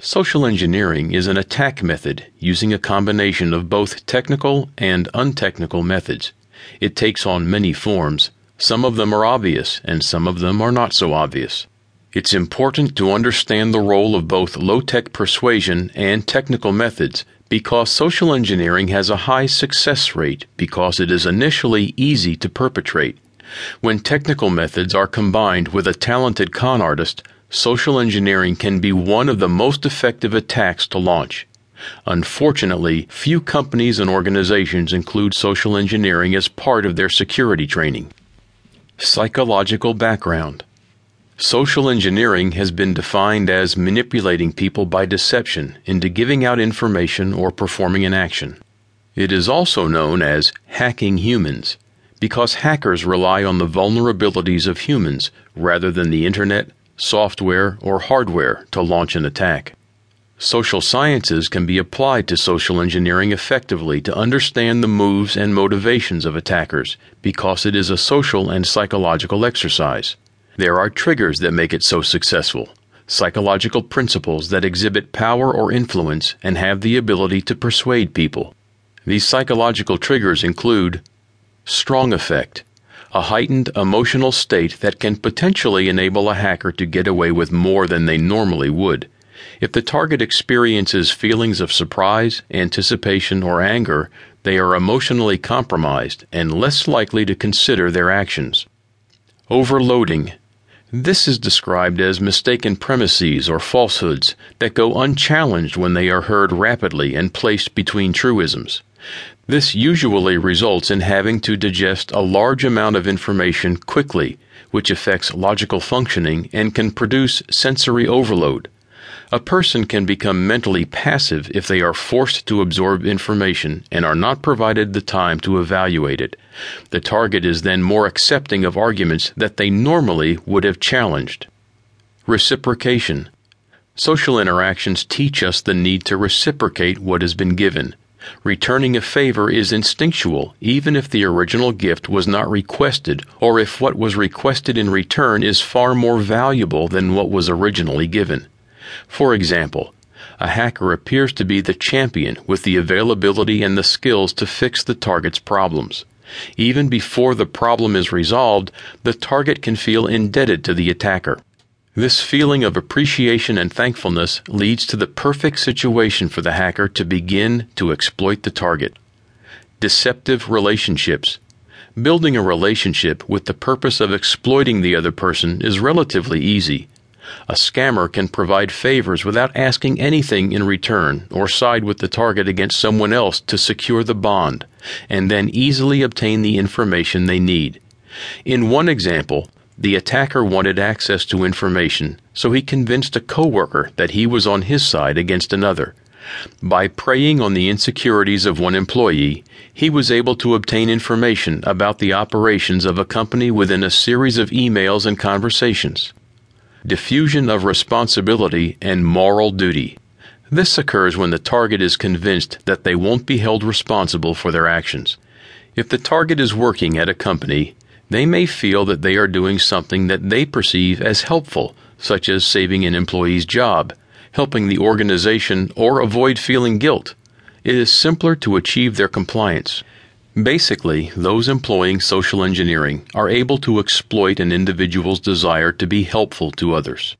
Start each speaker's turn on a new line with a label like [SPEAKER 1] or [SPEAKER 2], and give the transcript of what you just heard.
[SPEAKER 1] Social engineering is an attack method using a combination of both technical and untechnical methods. It takes on many forms. Some of them are obvious and some of them are not so obvious. It's important to understand the role of both low tech persuasion and technical methods because social engineering has a high success rate because it is initially easy to perpetrate. When technical methods are combined with a talented con artist, social engineering can be one of the most effective attacks to launch. Unfortunately, few companies and organizations include social engineering as part of their security training. Psychological background. Social engineering has been defined as manipulating people by deception into giving out information or performing an action. It is also known as hacking humans because hackers rely on the vulnerabilities of humans rather than the internet, software, or hardware to launch an attack. Social sciences can be applied to social engineering effectively to understand the moves and motivations of attackers because it is a social and psychological exercise. There are triggers that make it so successful, psychological principles that exhibit power or influence and have the ability to persuade people. These psychological triggers include strong affect, a heightened emotional state that can potentially enable a hacker to get away with more than they normally would. If the target experiences feelings of surprise, anticipation, or anger, they are emotionally compromised and less likely to consider their actions. Overloading. This is described as mistaken premises or falsehoods that go unchallenged when they are heard rapidly and placed between truisms. This usually results in having to digest a large amount of information quickly, which affects logical functioning and can produce sensory overload. A person can become mentally passive if they are forced to absorb information and are not provided the time to evaluate it. The target is then more accepting of arguments that they normally would have challenged. Reciprocation. Social interactions teach us the need to reciprocate what has been given. Returning a favor is instinctual, even if the original gift was not requested or if what was requested in return is far more valuable than what was originally given. For example, a hacker appears to be the champion with the availability and the skills to fix the target's problems. Even before the problem is resolved, the target can feel indebted to the attacker. This feeling of appreciation and thankfulness leads to the perfect situation for the hacker to begin to exploit the target. Deceptive relationships. Building a relationship with the purpose of exploiting the other person is relatively easy. A scammer can provide favors without asking anything in return or side with the target against someone else to secure the bond, and then easily obtain the information they need. In one example, the attacker wanted access to information, so he convinced a coworker that he was on his side against another. By preying on the insecurities of one employee, he was able to obtain information about the operations of a company within a series of emails and conversations diffusion of responsibility, and moral duty. This occurs when the target is convinced that they won't be held responsible for their actions. If the target is working at a company, they may feel that they are doing something that they perceive as helpful, such as saving an employee's job, helping the organization, or avoid feeling guilt. It is simpler to achieve their compliance. Basically, those employing social engineering are able to exploit an individual's desire to be helpful to others.